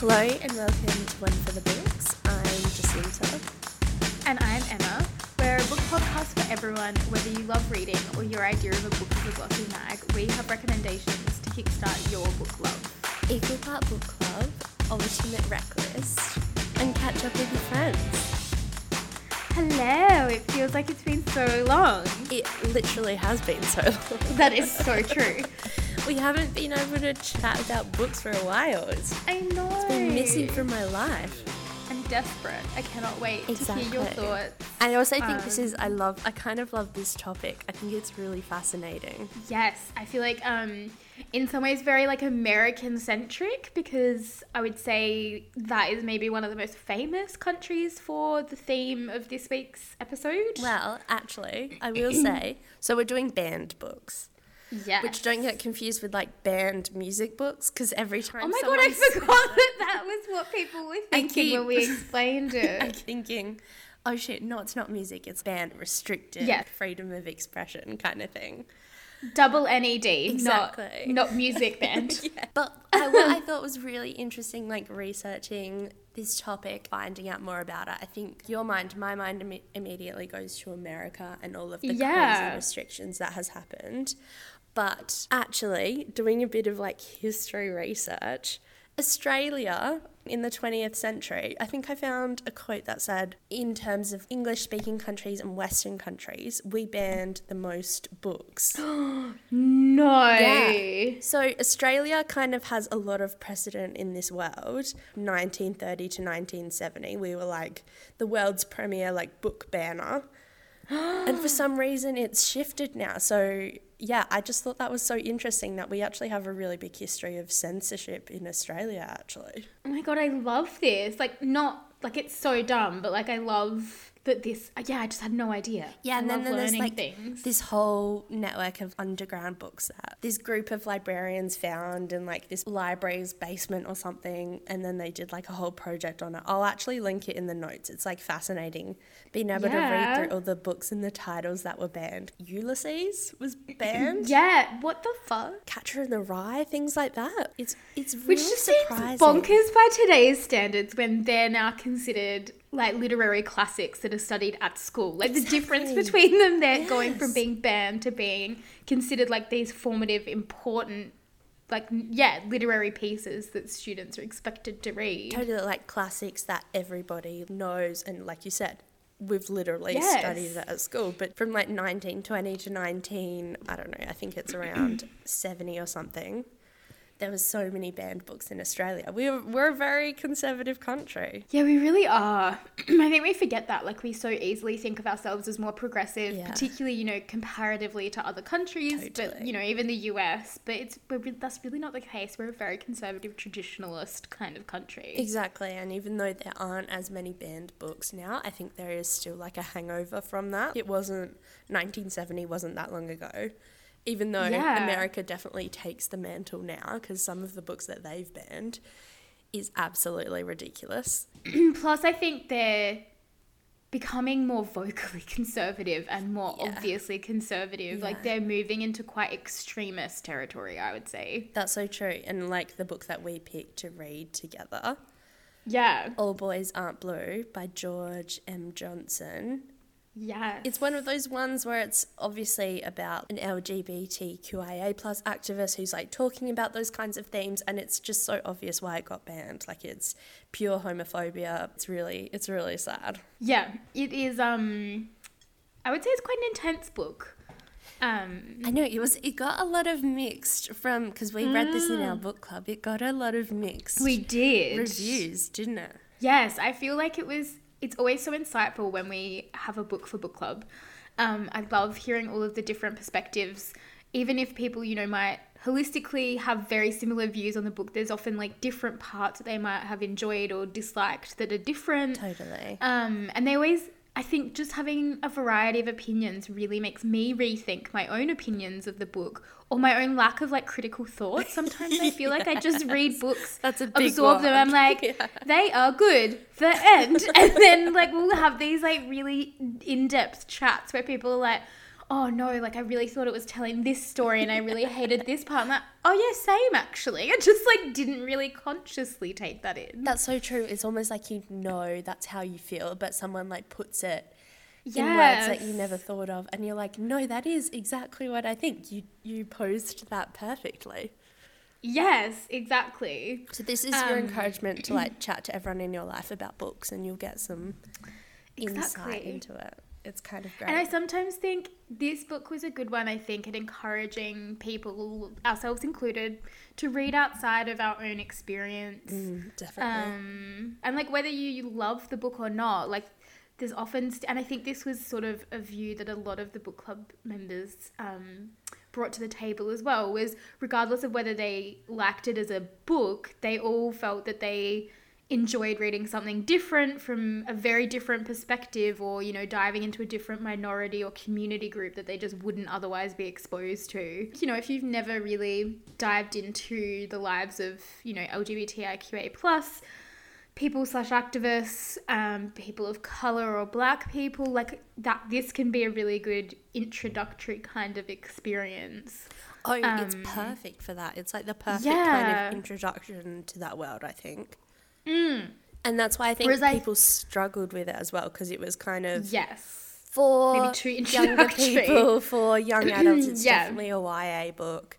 Hello and welcome to One for the Books. I'm Jacinta. And I'm Emma. We're a book podcast for everyone, whether you love reading or your idea of a book is a glossy mag. We have recommendations to kickstart your book love. Equal part book club, ultimate rec list, and catch up with your friends. Hello, it feels like it's been so long. It literally has been so long. That is so true. We haven't been able to chat about books for a while. It's I know. It's been missing from my life. I'm desperate. I cannot wait to hear your Exactly. thoughts. I also think this Um, is I love I kind of love this topic. I think it's really fascinating. Yes, I feel like um in some ways very like American centric because I would say that is maybe one of the most famous countries for the theme of this week's episode. Well, actually, I will say, so we're doing banned books. Yes. Which don't get confused with like banned music books because every time Oh my god, I forgot that that was what people were thinking when we keep- explained I'm it. thinking, oh shit, no, it's not music, it's banned, restricted, Yeah. freedom of expression kind of thing. Double NED, Exactly. not, not music band. But I, what I thought was really interesting, like researching this topic, finding out more about it, I think your mind, my mind imme- immediately goes to America and all of the Yeah. crazy restrictions that has happened. But actually, doing a bit of like history research, Australia in the 20th century, I think I found a quote that said, in terms of English speaking countries and Western countries, we banned the most books. No. Yeah. So Australia kind of has a lot of precedent in this world. 1930 to 1970, we were like the world's premier like book banner. And for some reason it's shifted now. So yeah, I just thought that was so interesting that we actually have a really big history of censorship in Australia actually. Oh my god, I love this. Like, not like it's so dumb, but like I love that this. Uh, yeah, I just had no idea. Yeah, and then, then there's learning like things. this whole network of underground books that this group of librarians found in like this library's basement or something, and then they did like a whole project on it. I'll actually link it in the notes. It's like fascinating being able to read through all the books and the titles that were banned. Ulysses was banned. Yeah, what the fuck? Catcher in the Rye, things like that. It's it's really Which just seems surprising. bonkers by today's standards when they're now considered like literary classics that are studied at school. Like the difference between them, they're going from being banned to being considered like these formative, important, like, yeah, literary pieces that students are expected to read. totally like classics that everybody knows and like you said we've literally Yes. studied it at school but from like 1920 to 19 i don't know i think it's around 70 or something there was so many banned books in australia we're, we're a very conservative country Yeah, we really are. I think we forget that. Like, we so easily think of ourselves as more progressive, Yeah. particularly, you know, comparatively to other countries, but, you know, even the US. But it's re- that's really not the case. We're a very conservative, traditionalist kind of country. exactly and even though there aren't as many banned books now i think there is still like a hangover from that it wasn't 1970 wasn't that long ago even though Yeah. america definitely takes the mantle now because some of the books that they've banned is absolutely ridiculous Plus, I think they're becoming more vocally conservative and more Yeah. obviously conservative. Like, they're moving into quite extremist territory, I would say. that's so true and like the book that we picked to read together Yeah. all boys aren't blue by george m johnson Yeah. It's one of those ones where it's obviously about an LGBTQIA plus activist who's like talking about those kinds of themes, and it's just so obvious why it got banned. Like it's pure homophobia. It's really, it's really sad. Yeah, it is. Um, I would say it's quite an intense book. Um, I know it was. It got a lot of mixed from because we read this in our book club. It got a lot of mixed we did reviews, didn't it? Yes, I feel like it was. It's always so insightful when we have a book for book club. Um, I love hearing all of the different perspectives, even if people you know might holistically have very similar views on the book. There's often like different parts that they might have enjoyed or disliked that are different. Totally. Um, and they always, I think, just having a variety of opinions really makes me rethink my own opinions of the book or my own lack of like critical thought. Sometimes I feel like I just read books, That's a big absorb them. I'm like, Yeah. they are good. The end, and then like we'll have these like really in-depth chats where people are like. Oh no, like I really thought it was telling this story and I really hated this part. I'm like, oh yeah, same actually. I just like didn't really consciously take that in. That's so true. It's almost like you know that's how you feel, but someone like puts it in words that you never thought of and you're like, "No, that is exactly what I think." You you posed that perfectly. Yes, exactly. So this is your um, encouragement to like chat to everyone in your life about books and you'll get some insight into it. It's kind of great. And I sometimes think this book was a good one, I think, at encouraging people, ourselves included, to read outside of our own experience. Mm, definitely. Um, and like whether you, you love the book or not, like there's often, st- and I think this was sort of a view that a lot of the book club members um, brought to the table as well, was regardless of whether they liked it as a book, they all felt that they enjoyed reading something different from a very different perspective or you know diving into a different minority or community group that they just wouldn't otherwise be exposed to you know if you've never really dived into the lives of you know lgbtiqa plus people slash activists um, people of color or black people like that this can be a really good introductory kind of experience oh, it's um, perfect for that. It's like the perfect kind of introduction to that world, I think. Mm, And that's why I think Whereas I- people struggled with it as well because it was kind of yes for Maybe younger people, for young adults. It's definitely a YA book.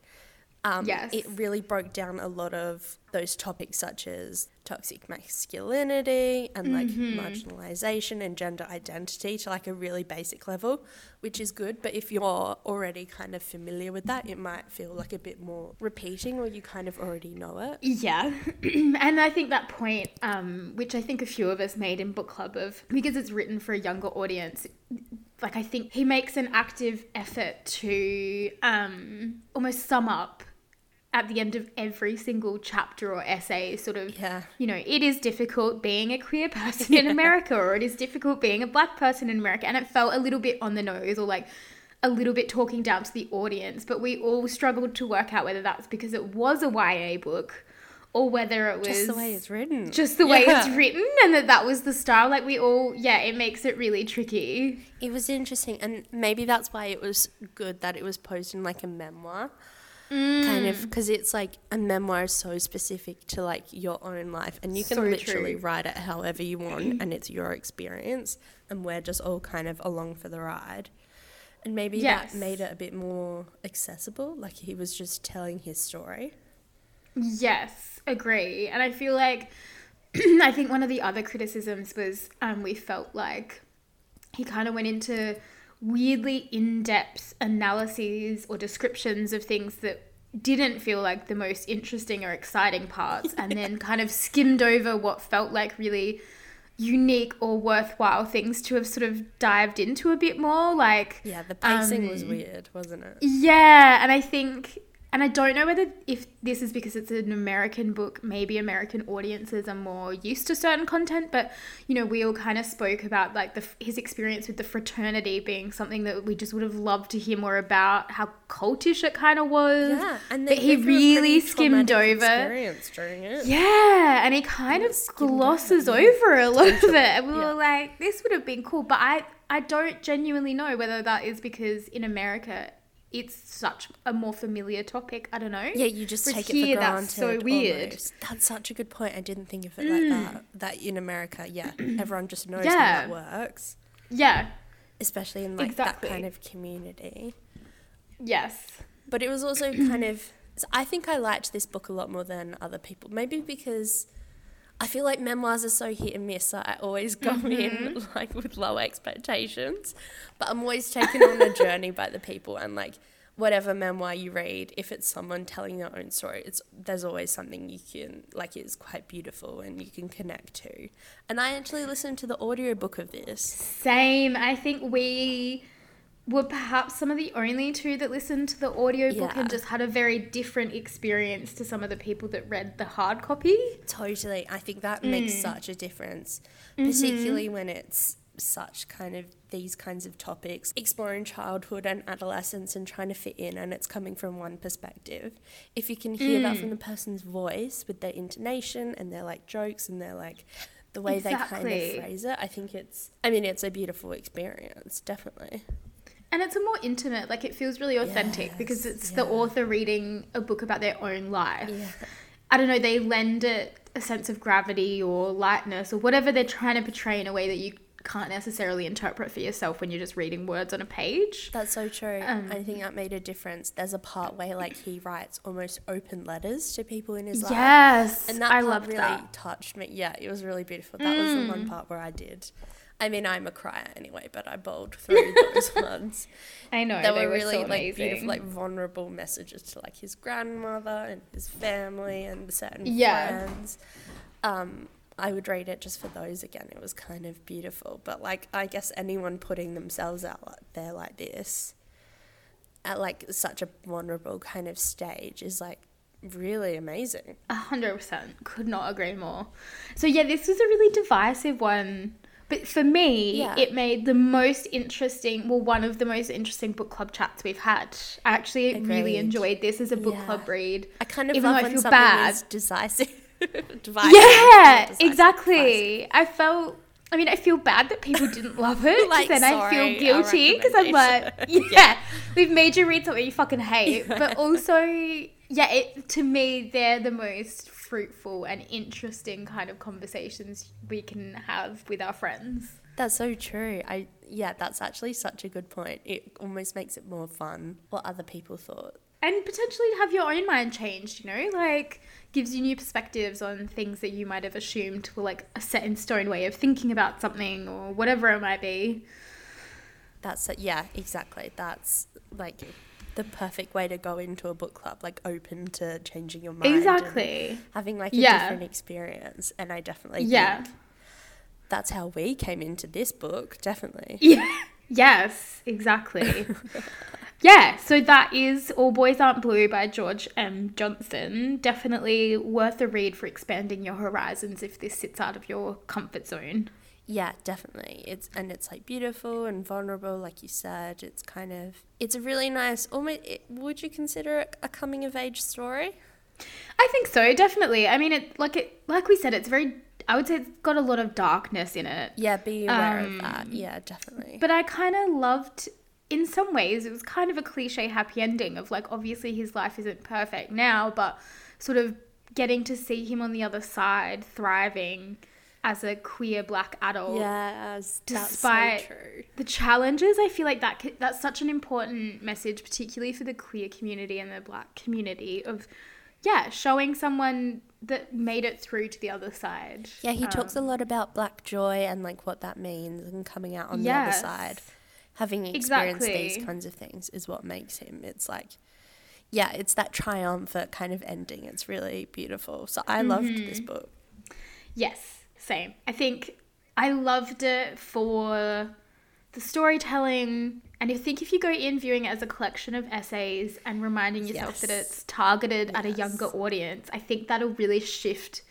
Um, Yes. It really broke down a lot of those topics such as toxic masculinity and like Mm-hmm. marginalization and gender identity to like a really basic level, which is good. But if you're already kind of familiar with that, it might feel like a bit more repeating or you kind of already know it. Yeah, and I think that point, um, which I think a few of us made in book club, of because it's written for a younger audience, like I think he makes an active effort to um, almost sum up at the end of every single chapter or essay, sort of Yeah. you know, it is difficult being a queer person in America, or it is difficult being a black person in America. And it felt a little bit on the nose, or like a little bit talking down to the audience. But we all struggled to work out whether that's because it was a YA book or whether it was Just the way it's written. just the way it's written and that that was the style. Like we all, yeah, it makes it really tricky. It was interesting, and maybe that's why it was good that it was posed in like a memoir, kind Mm. of, because it's like a memoir is so specific to like your own life, and you can So literally true. write it however you want, and it's your experience, and we're just all kind of along for the ride. And maybe Yes. that made it a bit more accessible, like he was just telling his story. Yes, agree. And I feel like I think one of the other criticisms was um, we felt like he kind of went into weirdly in-depth analyses or descriptions of things that didn't feel like the most interesting or exciting parts and then kind of skimmed over what felt like really unique or worthwhile things to have sort of dived into a bit more like Yeah, the pacing was Um, weird, wasn't it? yeah, and I think, and I don't know whether if this is because it's an American book, maybe American audiences are more used to certain content, but you know, we all kind of spoke about like the his experience with the fraternity being something that we just would have loved to hear more about, how cultish it kind of was. Yeah, and that he really skimmed over. experience during it. Yeah, and he kind of skimmed over, glosses over a lot of it. And we Yeah. were like, this would have been cool. But I, I don't genuinely know whether that is because in America it's such a more familiar topic. I don't know. Yeah, you just Whereas take it here, for granted. that's so weird. almost. That's such a good point. I didn't think of it like mm. that. That in America, yeah, everyone just knows Yeah. how that works, Yeah. especially in like Exactly. that kind of community. Yes. But it was also kind of. I think I liked this book a lot more than other people. Maybe because I feel like memoirs are so hit and miss. I always go Mm-hmm. in like with low expectations, but I'm always taken on a journey by the people and like whatever memoir you read, if it's someone telling their own story, it's there's always something you can like is quite beautiful and you can connect to. And I actually listened to the audiobook of this. Same. I think we were perhaps some of the only two that listened to the audiobook Yeah. and just had a very different experience to some of the people that read the hard copy. Totally. I think that makes such a difference, Mm-hmm. particularly when it's such kind of these kinds of topics, exploring childhood and adolescence and trying to fit in, and it's coming from one perspective. If you can hear that from Mm. the person's voice with their intonation and their like jokes and their like the way they kind of phrase it, I think it's, I mean, it's a beautiful experience, definitely. And it's a more intimate, like it feels really authentic because Yes, it's the author reading a book about their own life. Yeah. I don't know, they lend it a sense of gravity or lightness or whatever they're trying to portray in a way that you can't necessarily interpret for yourself when you're just reading words on a page. That's so true. Um, I think that made a difference. There's a part where like he writes almost open letters to people in his life. Yes, And that I part really that. touched me. Yeah, it was really beautiful. That was the Mm. one part where I did. I mean, I'm a crier anyway, but I bowled through those ones. I know They they, were really so like beautiful, like vulnerable messages to like his grandmother and his family and certain Yeah. friends. Um, I would read it just for those again. It was kind of beautiful, but like I guess anyone putting themselves out like- there like this, at like such a vulnerable kind of stage, is like really amazing. A hundred percent. Could not agree more. So yeah, this was a really divisive one. But for me, Yeah. it made the most interesting, well, one of the most interesting book club chats we've had. I actually really enjoyed this as a book Yeah. club read. I kind of Even though love I when feel something bad. is decisive. divisive, Yeah, exactly. I felt. I mean, I feel bad that people didn't love it. Like, then I feel guilty because I'm like, recommendation. yeah, we've made you read something you fucking hate. But also, yeah, it to me they're the most fruitful and interesting kind of conversations we can have with our friends. That's so true. I yeah, that's actually such a good point. It almost makes it more fun what other people thought. And potentially have your own mind changed, you know, like gives you new perspectives on things that you might have assumed were like a set in stone way of thinking about something or whatever it might be. That's yeah, exactly. That's like the perfect way to go into a book club, like open to changing your mind. Exactly. having like a Yeah. different experience. And I definitely Yeah. think that's how we came into this book, definitely. Yeah. Yes, exactly. yeah, so that is All Boys Aren't Blue by George M. Johnson. Definitely worth a read for expanding your horizons if this sits out of your comfort zone. Yeah, definitely. It's and it's like beautiful and vulnerable, like you said. It's kind of it's a really nice. Almost, it, would you consider it a coming of age story? I think so, definitely. I mean, it like it like we said, it's very. I would say it's got a lot of darkness in it. Yeah, be aware Um, of that. Yeah, definitely. But I kind of loved, in some ways, it was kind of a cliche happy ending of like, obviously his life isn't perfect now, but sort of getting to see him on the other side thriving as a queer black adult. yes, Despite- so true. The challenges, I feel like that that's such an important message, particularly for the queer community and the black community of, yeah, showing someone that made it through to the other side. Yeah, he talks a Um, lot about black joy and like what that means and coming out on Yes. the other side. Having experienced these kinds of things is what makes him. It's like, yeah, it's that triumphant kind of ending. It's really beautiful. So I loved this Mm-hmm. book. Yes, same. I think I loved it for the storytelling. And I think if you go in viewing it as a collection of essays and reminding yourself that it's targeted at a younger audience, I think that'll really shift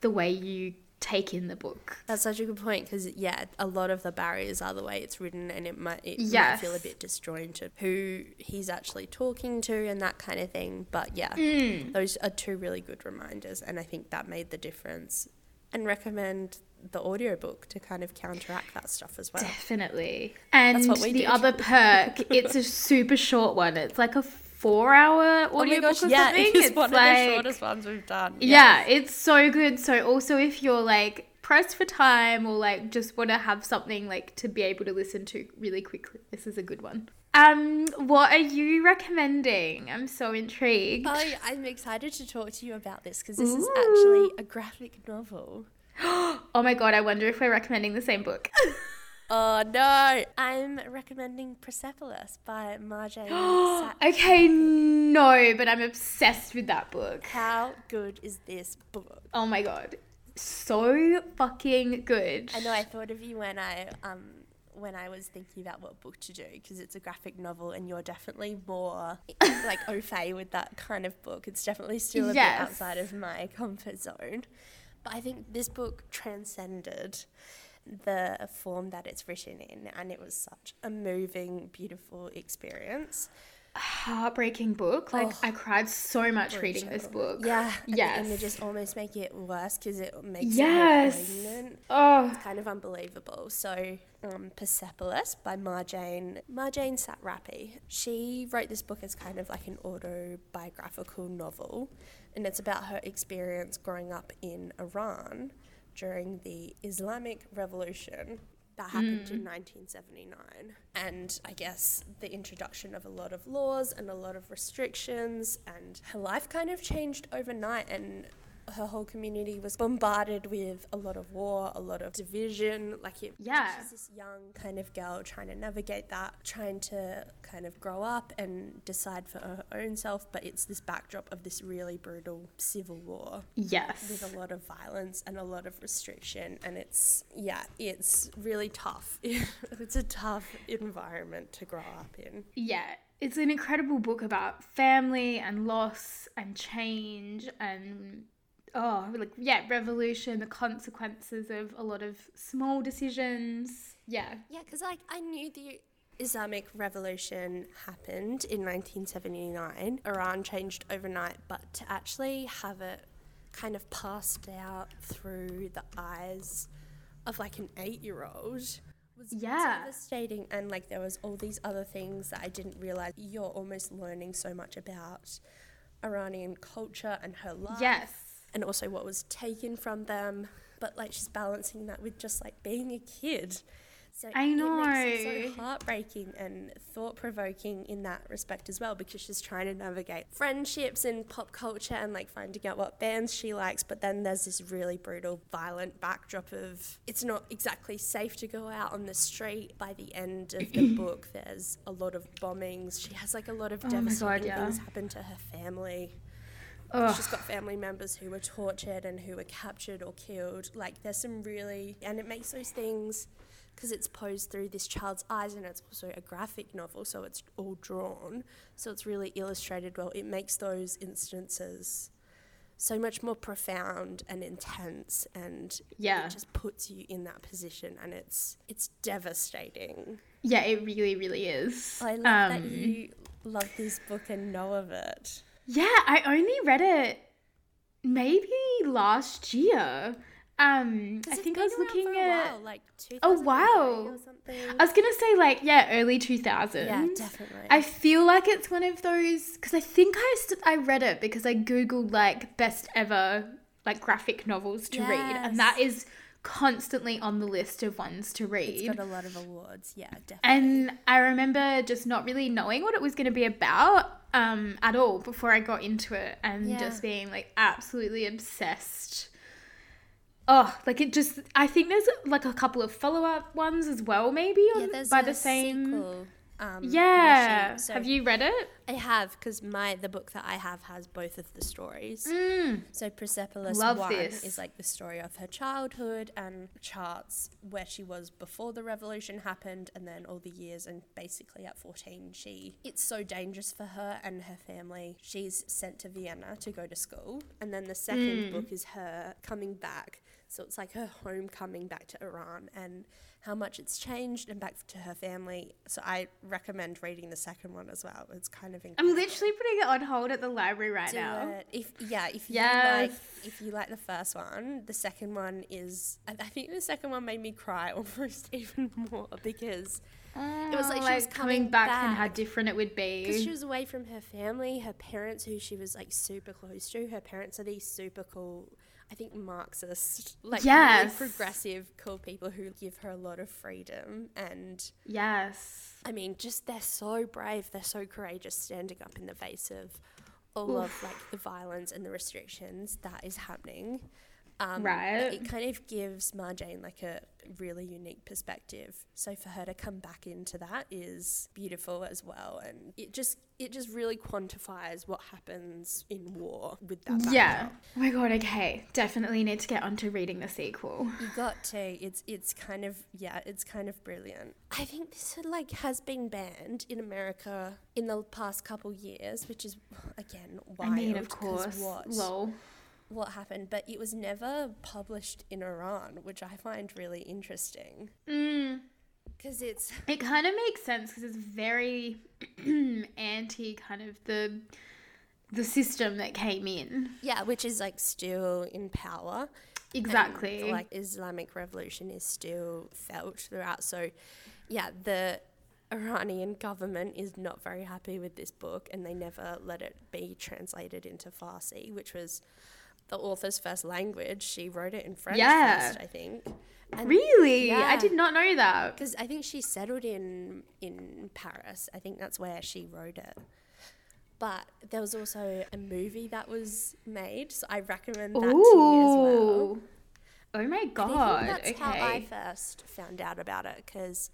the way you take in the book. That's such a good point because yeah, a lot of the barriers are the way it's written, and it might it might feel a bit disjointed who he's actually talking to and that kind of thing. But yeah, Mm. those are two really good reminders, and I think that made the difference. And recommend the audiobook to kind of counteract that stuff as well. Definitely. And the did. other perk, it's a super short one. It's like a four hour Oh audiobook or yeah, something. it's, one like, of the shortest ones we've done. Yeah, it's so good. So also if you're like pressed for time or like just want to have something like to be able to listen to really quickly, this is a good one. Um, what are you recommending? I'm so intrigued. Oh, I'm excited to talk to you about this because this is actually a graphic novel. oh my god, I wonder if we're recommending the same book. Oh no! I'm recommending Persepolis by Marjane okay, no, but I'm obsessed with that book. How good is this book? Oh my god. So fucking good. I know I thought of you when I um when I was thinking about what book to do because it's a graphic novel and you're definitely more like au fait with that kind of book. It's definitely still a Yes. bit outside of my comfort zone. But I think this book transcended the form that it's written in and it was such a moving, beautiful experience. Heartbreaking book. Like Oh. I cried so much reading this book. Yeah. Yes. And they just almost make it worse because it makes Yes. it more. Oh, It's kind of unbelievable. So, um, Persepolis by Marjane, Marjane Satrapi. She wrote this book as kind of like an autobiographical novel, and it's about her experience growing up in Iran during the Islamic Revolution. That happened in hmm. 1979. And I guess the introduction of a lot of laws and a lot of restrictions, and her life kind of changed overnight. And her whole community was bombarded with a lot of war, a lot of division. Like, it, Yeah. she's this young kind of girl trying to navigate that, trying to kind of grow up and decide for her own self. But it's this backdrop of this really brutal civil war Yes. with a lot of violence and a lot of restriction and it's yeah it's really tough it's a tough environment to grow up in Yeah. It's an incredible book about family and loss and change and oh, like yeah, revolution, the consequences of a lot of small decisions. Yeah. yeah because like i knew the islamic revolution happened in 1979 iran changed overnight but to actually have it kind of passed out through the eyes of like an eight-year-old was Yeah. devastating and like there was all these other things that I didn't realize you're almost learning so much about Iranian culture and her life Yes. And also what was taken from them but like she's balancing that with just like being a kid so I it makes it know. so heartbreaking and thought-provoking in that respect as well because she's trying to navigate friendships and pop culture and like finding out what bands she likes but then there's this really brutal violent backdrop of it's not exactly safe to go out on the street by the end of the book there's a lot of bombings she has like a lot of Oh my God, devastating yeah. things happen to her family Ugh. She's got family members who were tortured and who were captured or killed. Like, there's some really. And it makes those things. Because it's posed through this child's eyes and it's also a graphic novel, so it's all drawn. So it's really illustrated well. It makes those instances so much more profound and intense and Yeah. it just puts you in that position and it's it's devastating. Yeah, it really, really is. I love that Um, you love this book and know of it. Yeah, I only read it maybe last year. Um, I think I was looking at. while, like Oh, wow. or something. I was gonna say like yeah, early two thousands. Yeah, definitely. I feel like it's one of those because I think I st- I read it because I googled like best ever like graphic novels to read, and that is constantly on the list of ones to it's read. got a lot of awards. Yeah, definitely. And I remember just not really knowing what it was going to be about um, at all before I got into it and Yeah. just being like absolutely obsessed. Oh, like it just, I think there's like a couple of follow up ones as well, maybe on, there's by the same. sequel. Um, Yeah. So Have you read it? I have because my the book that I have has both of the stories. Mm. So Persepolis Love one this. is like the story of her childhood and charts where she was before the revolution happened and then all the years and basically at 14 she it's so dangerous for her and her family. She's sent to Vienna to go to school and then the second Mm. book is her coming back. So it's like her homecoming back to Iran and how much it's changed and back to her family. So I recommend reading the second one as well. It's kind of I'm literally putting it on hold at the library right Do now. it. If yeah, if you like if you like the first one, the second one is I think the second one made me cry almost even more because It was like oh, she was coming coming back, and how different it would be. because she was away from her family, her parents who she was like super close to. Her parents are these super cool I think Marxist, like Yes. really progressive, cool people who give her a lot of freedom and Yes. I mean, just they're so brave, they're so courageous standing up in the face of all of like the violence and the restrictions that is happening. Um, Right. It kind of gives Marjane like a really unique perspective. So for her to come back into that is beautiful as well, and it just it just really quantifies what happens in war with that. Yeah. Oh my god, okay. Definitely need to get onto reading the sequel. You got to. It's it's kind of yeah, it's kind of brilliant. I think this like has been banned in America in the past couple years, which is again wild. I mean, of course. what Lol. What happened, but it was never published in Iran, which I find really interesting. Mm. Because it's It kind of makes sense because it's very anti kind of the the system that came in. yeah, which is like still in power. and, Exactly. like Islamic revolution is still felt throughout. So, yeah, the Iranian government is not very happy with this book, and they never let it be translated into Farsi, which was the author's first language. She wrote it in French Yeah. first, I think. And really? I did not know that. because I think she settled in in Paris. I think that's where she wrote it. But there was also a movie that was made, so I recommend that to you as well. Oh my god. That's okay. how I first found out about it because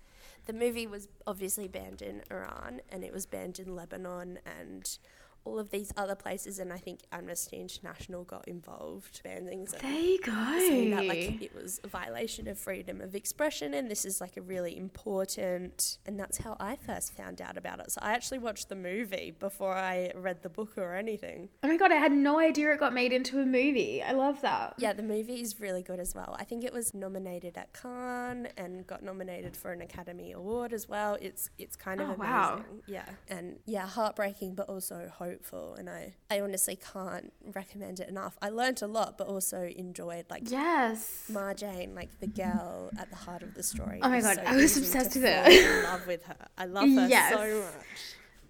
the movie was obviously banned in Iran and it was banned in Lebanon and all of these other places. And I think Amnesty International got involved, banning them. there you go. saying that like it was a violation of freedom of expression and this is like a really important and that's how I first found out about it. So I actually watched the movie before I read the book or anything. oh my god, I had no idea it got made into a movie. I love that. Yeah, the movie is really good as well. I think it was nominated at Cannes and got nominated for an Academy Award as well. It's it's kind of Oh, amazing. wow. Yeah. And yeah, heartbreaking but also hopeful and I I honestly can't recommend it enough. I learnt a lot but also enjoyed like Yes. Marjane, like the girl at the heart of the story. Oh my God, so I was obsessed with her. in love with her. I love her Yes. so much.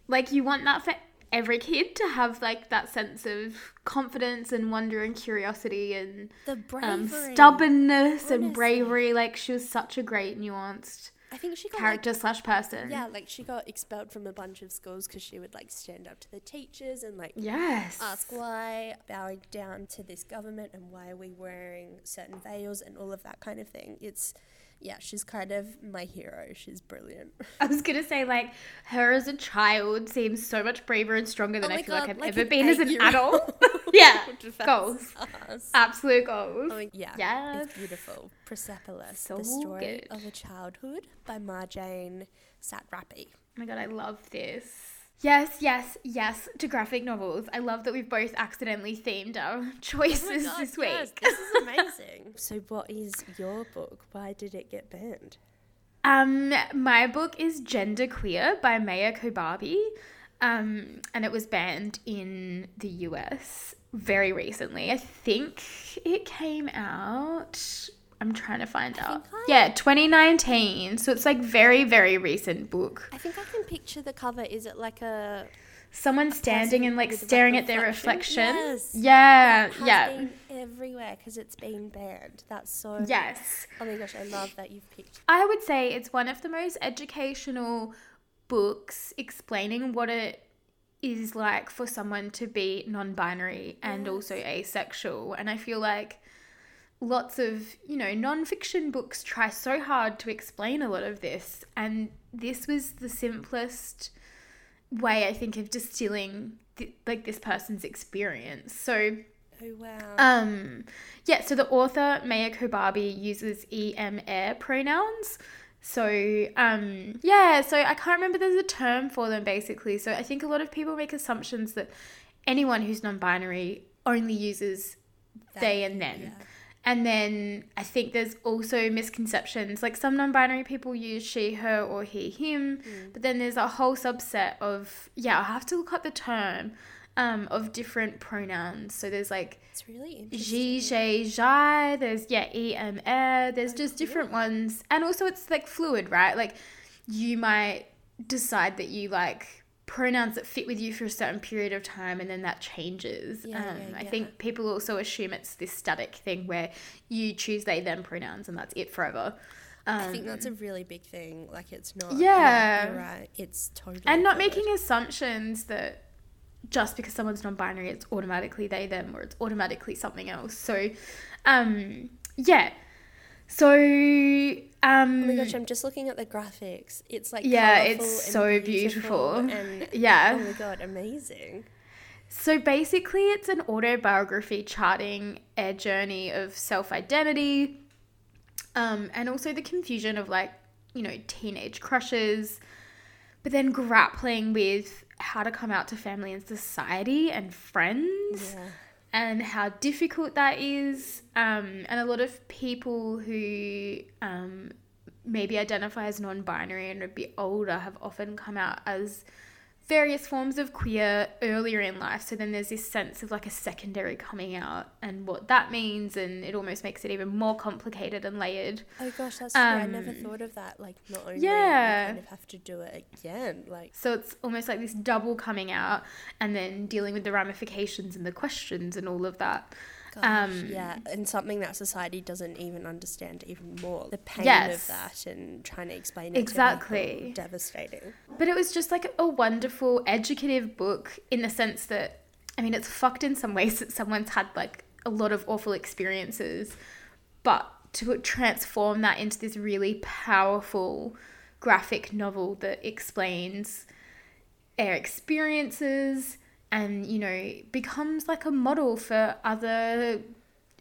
like you want that for every kid to have like that sense of confidence and wonder and curiosity and um, stubbornness Honestly. and bravery. Like she was such a great nuanced I think she got like, character slash person. yeah, like she got expelled from a bunch of schools because she would like stand up to the teachers and like Yes. ask why, bowing down to this government and why are we wearing certain veils and all of that kind of thing. It's yeah, she's kind of my hero. She's brilliant. I was gonna say like her as a child seems so much braver and stronger than Oh I feel like I've like ever been as an adult. yeah. Goals. us. Absolute goals. Oh, yeah. Yes. It's beautiful. Persepolis, So the story good. of a childhood by Marjane Satrapi. Oh my god, I love this. Yes, yes, yes to graphic novels. I love that we've both accidentally themed our choices this week. Oh Yes, this is amazing. so, what is your book? Why did it get banned? Um, my book is Gender Queer by Maia Kobabe. Um, and it was banned in the US very recently. I think it came out. I'm trying to find out. I- Yeah, 2019. So it's like very, very recent book. I think I can picture the cover. Is it like a Someone standing and like staring at their reflection? Yes. Yeah, yeah. everywhere because it's been banned? That's so. Yes. Oh my gosh, I love that you've picked. I would say it's one of the most educational books explaining what it is like for someone to be non binary and also asexual. And I feel like lots of, you know, non fiction books try so hard to explain a lot of this. And this was the simplest way, I think, of distilling th- like this person's experience. So, Oh wow. um, yeah, so the author, Maia Kobabe, uses em air pronouns. So, um, yeah, so I can't remember there's a term for them basically. So I think a lot of people make assumptions that anyone who's non binary only uses they and them. yeah. And then I think there's also misconceptions. Like some non binary people use she, her, or he, him. But then there's a whole subset of, yeah, I'll have to look up the term um, of different pronouns. So there's like it's really interesting. Ji, Jay, Jai. There's, yeah, E, M, E. There's just different ones. And also it's like fluid, right? Like you might decide that you like pronouns that fit with you for a certain period of time and then that changes. Yeah, um, yeah, I yeah. think people also assume it's this static thing where you choose they, them pronouns and that's it forever. Um, I think that's a really big thing. Like it's not. Yeah. right. It's totally. and not making assumptions that just because someone's non-binary it's automatically they them or it's automatically something else so um yeah so um Oh my gosh, I'm just looking at the graphics. It's like Yeah, it's so beautiful beautiful. and Yeah. Oh my god, amazing. So basically, it's an autobiography charting a journey of self identity um, and also the confusion of like, you know, teenage crushes, but then grappling with how to come out to family and society and friends Yeah. And how difficult that is. Um, and a lot of people who um, maybe identify as non-binary and a bit older have often come out as various forms of queer earlier in life. So then there's this sense of like a secondary coming out and what that means, and it almost makes it even more complicated and layered. Oh gosh, that's true. I never Um, thought of that. Like, not only yeah. you kind of have to do it again. Like, So it's almost like this double coming out and then dealing with the ramifications and the questions and all of that. Gosh, Um, yeah, and something that society doesn't even understand even more. The pain Yes. of that and trying to explain it. Exactly. devastating. But it was just like a wonderful educative book in the sense that, I mean, it's fucked in some ways that someone's had like a lot of awful experiences, but to transform that into this really powerful graphic novel that explains their experiences and, you know, becomes like a model for other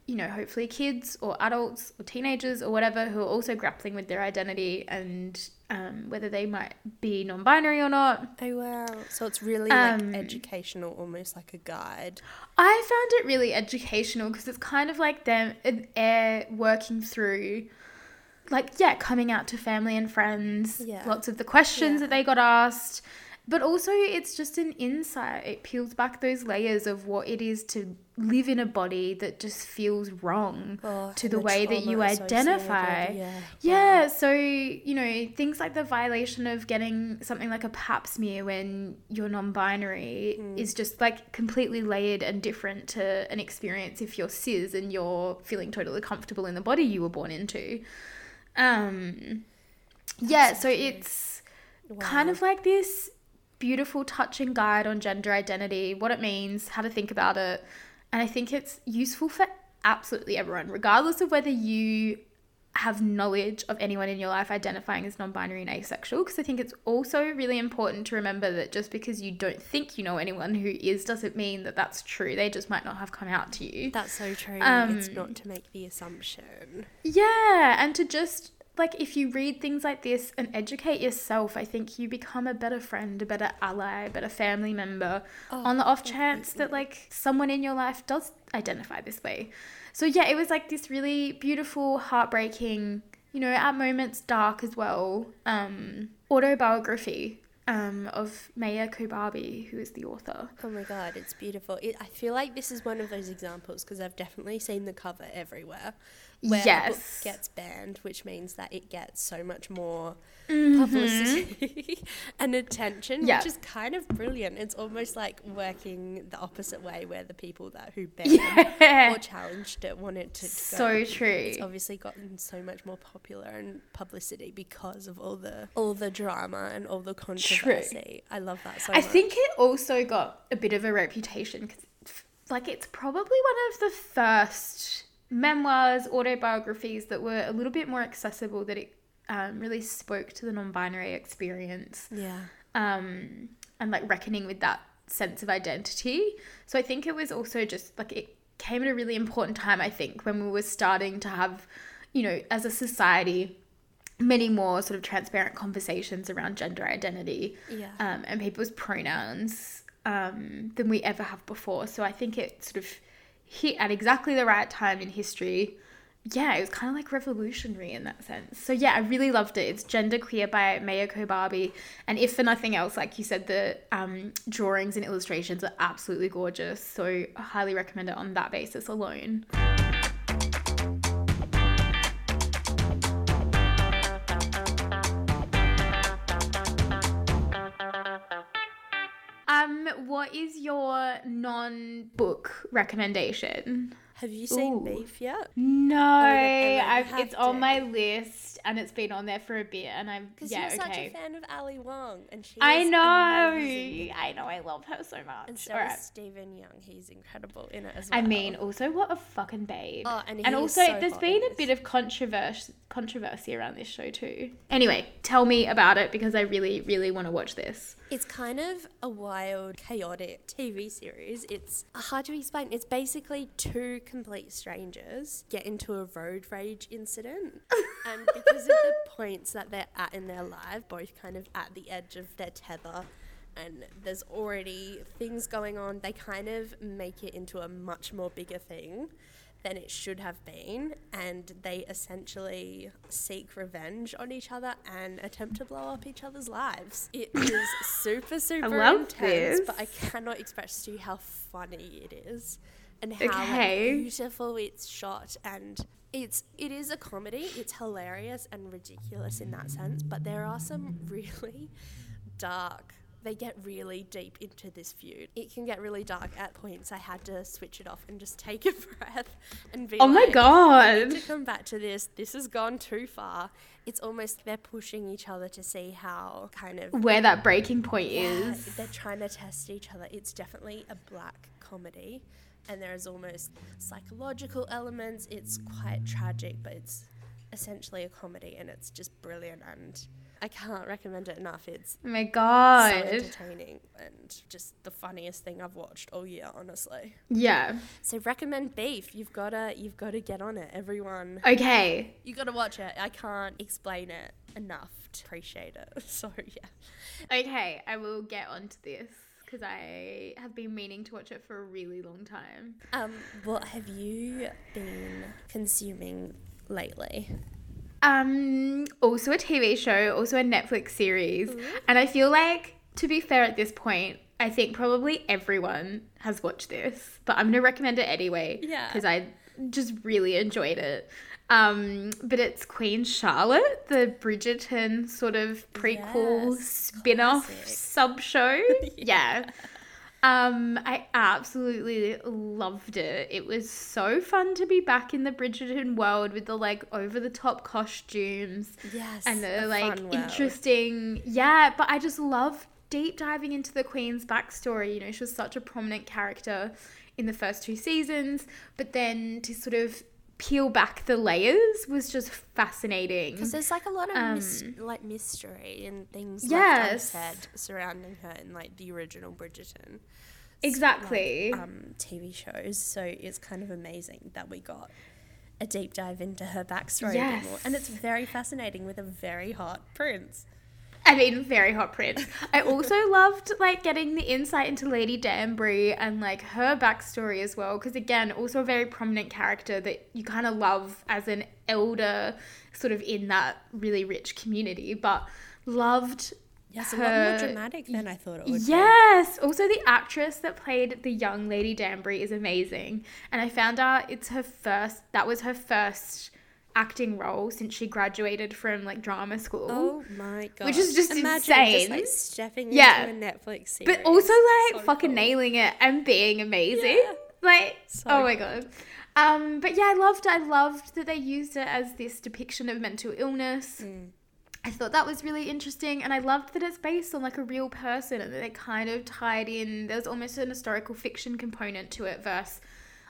you know, hopefully kids or adults or teenagers or whatever who are also grappling with their identity and um, whether they might be non binary or not. Oh wow! So it's really Um, like educational, almost like a guide. I found it really educational because it's kind of like them air working through, like, yeah, coming out to family and friends, Yeah. lots of the questions Yeah. that they got asked. But also, it's just an insight. It peels back those layers of what it is to live in a body that just feels wrong Oh, to and the way that you identify. Yeah. Yeah, so you know things like the violation of getting something like a Pap smear when you're non-binary Mm. is just like completely layered and different to an experience if you're cis and you're feeling totally comfortable in the body you were born into. Um, yeah, so it's kind of like this beautiful, touching guide on gender identity, what it means, how to think about it. And I think it's useful for absolutely everyone, regardless of whether you have knowledge of anyone in your life identifying as non binary and asexual. Because I think it's also really important to remember that just because you don't think you know anyone who is doesn't mean that that's true. They just might not have come out to you. That's so true. it's Um, not to make the assumption. Yeah, and to just like if you read things like this and educate yourself, I think you become a better friend, a better ally, a better family member on the off chance that like someone in your life does identify this way. So yeah, it was like this really beautiful, heartbreaking, you know, at moments dark as well, um autobiography um of Maia Kobabe, who is the author. Oh my god, it's beautiful. It, I feel like this is one of those examples because I've definitely seen the cover everywhere where a book Yes. gets banned, which means that it gets so much more Mm-hmm. publicity and attention, Yeah. which is kind of brilliant. It's almost like working the opposite way, where the people that who banned Yeah. or challenged it wanted to. So go. true. It's obviously gotten so much more popular and publicity because of all the all the drama and all the controversy. I love that so I much. think it also got a bit of a reputation because, like, it's probably one of the first memoirs, autobiographies that were a little bit more accessible. That it um, really spoke to the non-binary experience, Yeah. um, and like reckoning with that sense of identity. So I think it was also just like it came at a really important time. I think when we were starting to have, you know, as a society. Many more sort of transparent conversations around gender identity Yeah. um, and people's pronouns um, than we ever have before. So I think it sort of hit at exactly the right time in history. Yeah, it was kind of like revolutionary in that sense. So yeah, I really loved it. It's Gender Queer by Maia Kobabe. And if for nothing else, like you said, the um, drawings and illustrations are absolutely gorgeous. So I highly recommend it on that basis alone. What is your non-book recommendation? Have you seen Ooh. Beef yet? No, Emma, you I've, have it's on my list and it's been on there for a bit, and I'm Because yeah you're such a fan of Ali Wong, and she. I know, amazing. I know, I love her so much. And so is Steven Yeun. He's incredible in it as well. I mean, also what a fucking babe. Oh, and and also, so there's been a bit of controversy controversy around this show too. Anyway, tell me about it because I really, really want to watch this. It's kind of a wild, chaotic TV series. It's hard to explain. It's basically two complete strangers get into a road rage incident. and because of the points that they're at in their life, both kind of at the edge of their tether, and there's already things going on, they kind of make it into a much more bigger thing. than it should have been, and they essentially seek revenge on each other and attempt to blow up each other's lives. It is super, super love intense, this. but I cannot express to you how funny it is and how like, beautiful it's shot and it's it is a comedy. It's hilarious and ridiculous in that sense but there are some really dark they get really deep into this feud. It can get really dark at points. I had to switch it off and just take a breath and be Oh my like, god. to come back to this. This has gone too far. It's almost they're pushing each other to see how kind of Where that breaking point yeah, is. they're trying to test each other. It's definitely a black comedy, and there's almost psychological elements. It's quite tragic, but it's essentially a comedy, and it's just brilliant. And I can't recommend it enough. It's Oh my so god. entertaining and just the funniest thing I've watched all year, honestly. Yeah. So recommend Beef. You've gotta, you've gotta get on it, everyone. Okay. You gotta watch it. I can't explain it enough to appreciate it. So yeah. Okay, I will get onto this because I have been meaning to watch it for a really long time. Um, what have you been consuming lately? Um, also a TV show, also a Netflix series, and I feel like to be fair at this point, I think probably everyone has watched this, but I'm gonna recommend it anyway. Yeah. because I just really enjoyed it. Um, but it's Queen Charlotte, the Bridgerton sort of prequel Yes, spin-off sub show. yeah. Um, I absolutely loved it. It was so fun to be back in the Bridgerton world with the like over the top costumes Yes, and the like interesting yeah but i just love deep diving into the queen's backstory you know she was such a prominent character in the first two seasons but then to sort of peel back the layers was just fascinating Because there's like a lot of mis- Um, like mystery and things Yes. left unsaid surrounding her in like the original Bridgerton. Exactly. Like, um, TV shows. So it's kind of amazing that we got a deep dive into her backstory a bit more, and it's very fascinating with a very hot prince. I mean, very hot prince. I also loved like getting the insight into Lady Danbury and like her backstory as well, because again, also a very prominent character that you kind of love as an elder, sort of in that really rich community, but loved. Yes, a lot more dramatic than I thought it would. be. Yes. Also, the actress that played the young Lady Danbury is amazing, and I found out it's her first. That was her first acting role since she graduated from like drama school. Oh my god! Which is just Imagine insane. Just, like, stepping Yeah. into a Netflix series. but also like So fucking cool. nailing it and being amazing. Yeah. Like So oh my cool. god. Um, but yeah, I loved I loved that they used it as this depiction of mental illness. Mm. I thought that was really interesting, and I loved that it's based on like a real person, and that they kind of tied in. There's almost an historical fiction component to it, versus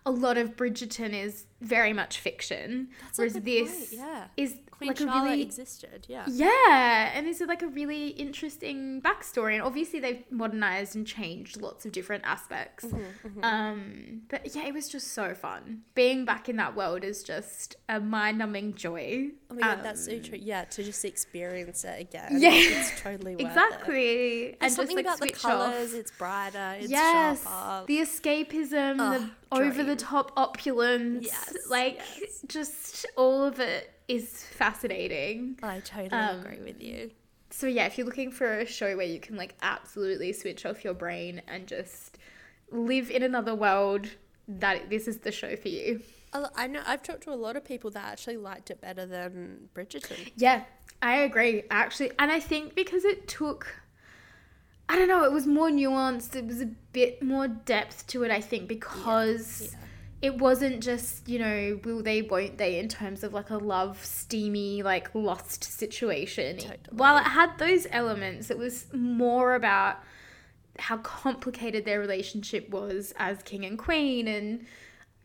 a lot of Bridgerton is very much fiction, That's whereas this point, yeah. is Queen like a really existed. Yeah. yeah, and this is like a really interesting backstory, and obviously they've modernized and changed lots of different aspects. Mm-hmm, Um, but yeah, it was just so fun. Being back in that world is just a mind-numbing joy. Oh my god, that's so Um, true. Yeah, to just experience it again. Yeah. it's totally worth it. Exactly, and just something like about the colours, it's brighter. It's yes, sharper. the escapism, the Oh, over the top opulence, Yes, like yes. just all of it is fascinating. I totally um, agree with you. So yeah, if you're looking for a show where you can like absolutely switch off your brain and just live in another world, that this is the show for you. I know I've talked to a lot of people that actually liked it better than Bridgerton. Yeah, I agree actually, and I think because it took I don't know, it was more nuanced, it was a bit more depth to it I think because yeah. It wasn't just, you know, will they won't they in terms of like a love steamy like lost situation. Totally. While it had those elements, it was more about how complicated their relationship was as king and queen and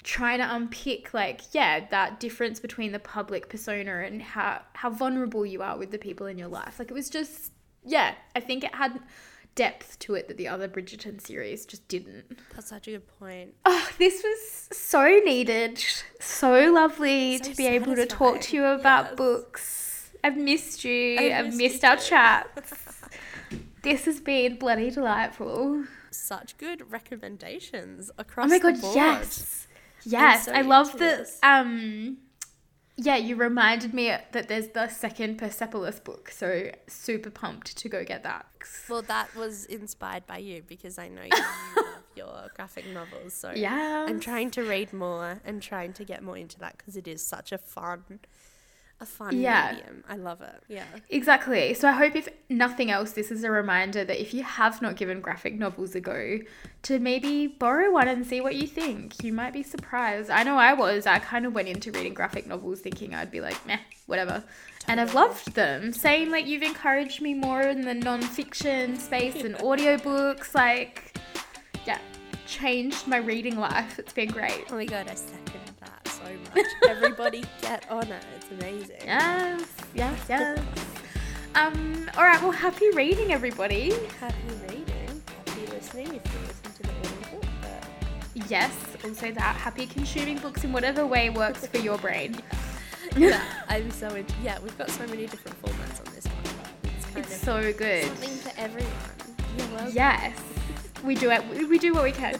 trying to unpick like yeah that difference between the public persona and how how vulnerable you are with the people in your life like it was just yeah i think it had depth to it that the other bridgerton series just didn't That's such a good point. oh this was so needed so lovely So to be able to talk to you about Yes. books i've missed you I've i've, missed missed, our chats this has been bloody delightful Such good recommendations across. Oh my god, yes. Yes, so I love the this. um yeah, you reminded me that there's the second Persepolis book, so super pumped to go get that. Well, that was inspired by you because I know you love your graphic novels. So Yeah. I'm trying to read more and trying to get more into that because it is such a fun, a fun Yeah. medium. I love it. Yeah. Exactly. So I hope if nothing else, this is a reminder that if you have not given graphic novels a go, to maybe borrow one and see what you think. You might be surprised. I know I was. I kind of went into reading graphic novels thinking I'd be like, meh, whatever. And I've loved them. Same like you've encouraged me more in the non-fiction space and audiobooks. Like, yeah, changed my reading life. It's been great. Oh my god, I second so much. Everybody get on it. It's amazing. Yes, yes, yes. Um, all right, well, happy reading, everybody. Happy reading. Happy listening if you listen to the audiobook. But Yes, also that happy consuming books in whatever way works for your brain. yeah, I'm so into. Yeah, we've got so many different formats on this one. It's kind It's of so good. something for everyone. Yes, we do it. We do what we can.